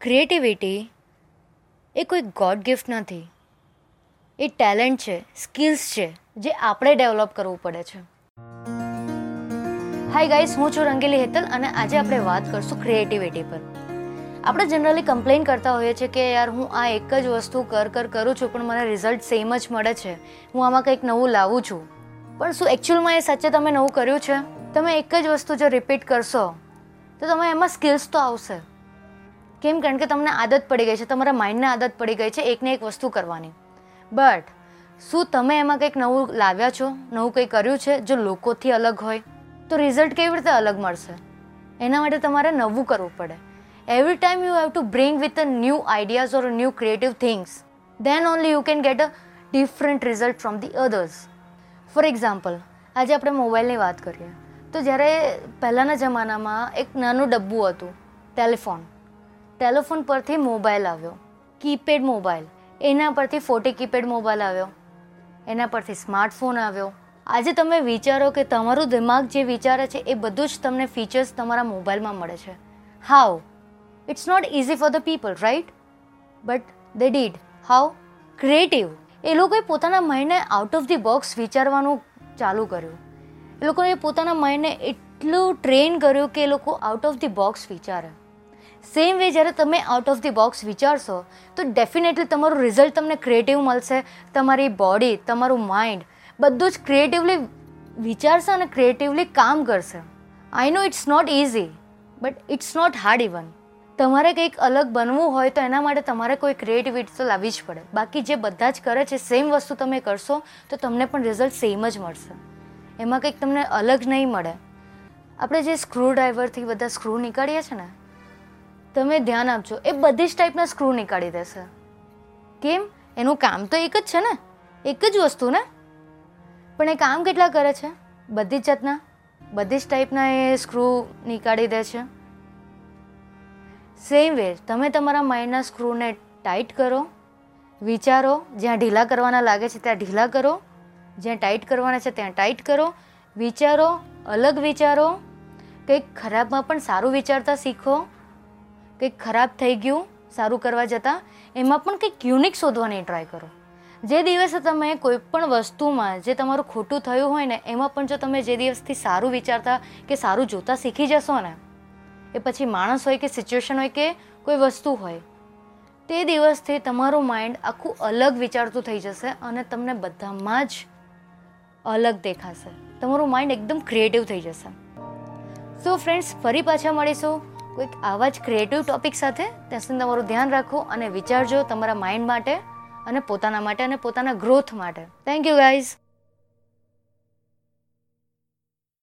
Creativity એ કોઈ God gift નથી. એ talent છે સ્કિલ્સ છે, જે આપણે ડેવલપ કરવું પડે છે. હાય ગાઈસ હું છું રંગેલી હેતલ અને આજે આપણે વાત કરશું ક્રિએટિવિટી પર. આપણે જનરલી કમ્પ્લેન કરતા હોઈએ છીએ કે યાર, હું આ એક જ વસ્તુ કર કર, કરું છું, પણ મને રિઝલ્ટ સેમ જ મળે છે. હું આમાં કંઈક નવું લાવું છું. પણ શું એકચ્યુઅલમાં એ સાચે તમે નવું કર્યું છે? તમે એક જ વસ્તુ જો રિપીટ કરશો, તો તમે એમાં સ્કિલ્સ તો આવશે. કેમ? કારણ કે તમને આદત પડી ગઈ છે. તમારા માઇન્ડને આદત પડી ગઈ છે એકને એક વસ્તુ કરવાની. બટ શું તમે એમાં કંઈક નવું લાવ્યા છો? નવું કંઈ કર્યું છે જો લોકોથી અલગ હોય? તો રિઝલ્ટ કેવી રીતે અલગ મળશે? એના માટે તમારે નવું કરવું પડે. Every time you have to bring with a new ideas or new creative things then only you can get a different result from the others for example આજે આપણે મોબાઈલની વાત કરીએ. તો જ્યારે પહેલાંના જમાનામાં એક નાનું ડબ્બું હતું ટેલિફોન ટેલિફોન પરથી મોબાઈલ આવ્યો. Keypad mobile. એના પરથી ફોટી કીપેડ મોબાઈલ આવ્યો. એના પરથી સ્માર્ટફોન આવ્યો. આજે તમે વિચારો કે તમારું દિમાગ જે વિચારે છે એ બધું જ તમને ફીચર્સ તમારા મોબાઈલમાં મળે છે. How it's not easy for the people right but they did how creative એ લોકોએ પોતાના માઇન્ડને આઉટ ઓફ ધી બોક્સ વિચારવાનું ચાલુ કર્યું. એ લોકોએ પોતાના માઇન્ડને એટલું ટ્રેન કર્યું કે એ લોકો આઉટ ઓફ ધી બોક્સ વિચારે. સેમ વે જ્યારે તમે આઉટ ઓફ ધી બોક્સ વિચારશો, તો ડેફિનેટલી તમારું રિઝલ્ટ તમને ક્રિએટિવ મળશે. તમારી બોડી તમારું માઇન્ડ બધું જ ક્રિએટિવલી વિચારશે અને ક્રિએટિવલી કામ કરશે. I know it's not easy but it's not hard even તમારે કંઈક અલગ બનવું હોય તો એના માટે તમારે કોઈ ક્રિએટિવિટી તો લાવવી જ પડે. બાકી જે બધા જ કરે છે સેમ વસ્તુ તમે કરશો, તો તમને પણ રિઝલ્ટ સેમ જ મળશે. એમાં કંઈક તમને અલગ નહીં મળે. આપણે જે સ્ક્રૂ ડ્રાઈવરથી બધા સ્ક્રૂ નીકળીએ છીએ ને તમે ધ્યાન આપજો. એ બધી જ ટાઈપના સ્ક્રૂ નીકાળી દેશે. કેમ? એનું કામ તો એક જ છે ને? એક જ વસ્તુ ને? પણ એ કામ કેટલા કરે છે? બધી જ જાતના? બધી જ ટાઈપના એ સ્ક્રૂ નીકાળી દે છે. સેમ વે તમે તમારા માઇન્ડના સ્ક્રૂને ટાઈટ કરો, વિચારો, જ્યાં ઢીલા કરવાના લાગે છે ત્યાં ઢીલા કરો, જ્યાં ટાઈટ કરવાના છે ત્યાં ટાઈટ કરો, વિચારો, અલગ વિચારો, કંઈક ખરાબમાં પણ સારું વિચારતા શીખો કંઈક ખરાબ થઈ ગયું, સારું કરવા જતાં, એમાં પણ કંઈક યુનિક શોધવાની ટ્રાય કરો. જે દિવસે તમે કોઈ પણ વસ્તુમાં જે તમારું ખોટું થયું હોય ને, એમાં પણ જો તમે જે દિવસથી સારું વિચારતા કે સારું જોતા શીખી જશો ને, એ પછી માણસ હોય કે સિચ્યુએશન હોય કે કોઈ વસ્તુ હોય, તે દિવસથી તમારું માઇન્ડ આખું અલગ વિચારતું થઈ જશે અને તમને બધામાં જ અલગ દેખાશે. તમારું માઇન્ડ એકદમ ક્રિએટિવ થઈ જશે. સો ફ્રેન્ડ્સ ફરી પાછા મળીશું. કોઈક આવા જ ક્રિએટિવ ટોપિક સાથે ત્યાં સુધી તમારું ધ્યાન રાખો અને વિચારજો તમારા માઇન્ડ માટે અને પોતાના માટે અને પોતાના ગ્રોથ માટે. Thank you guys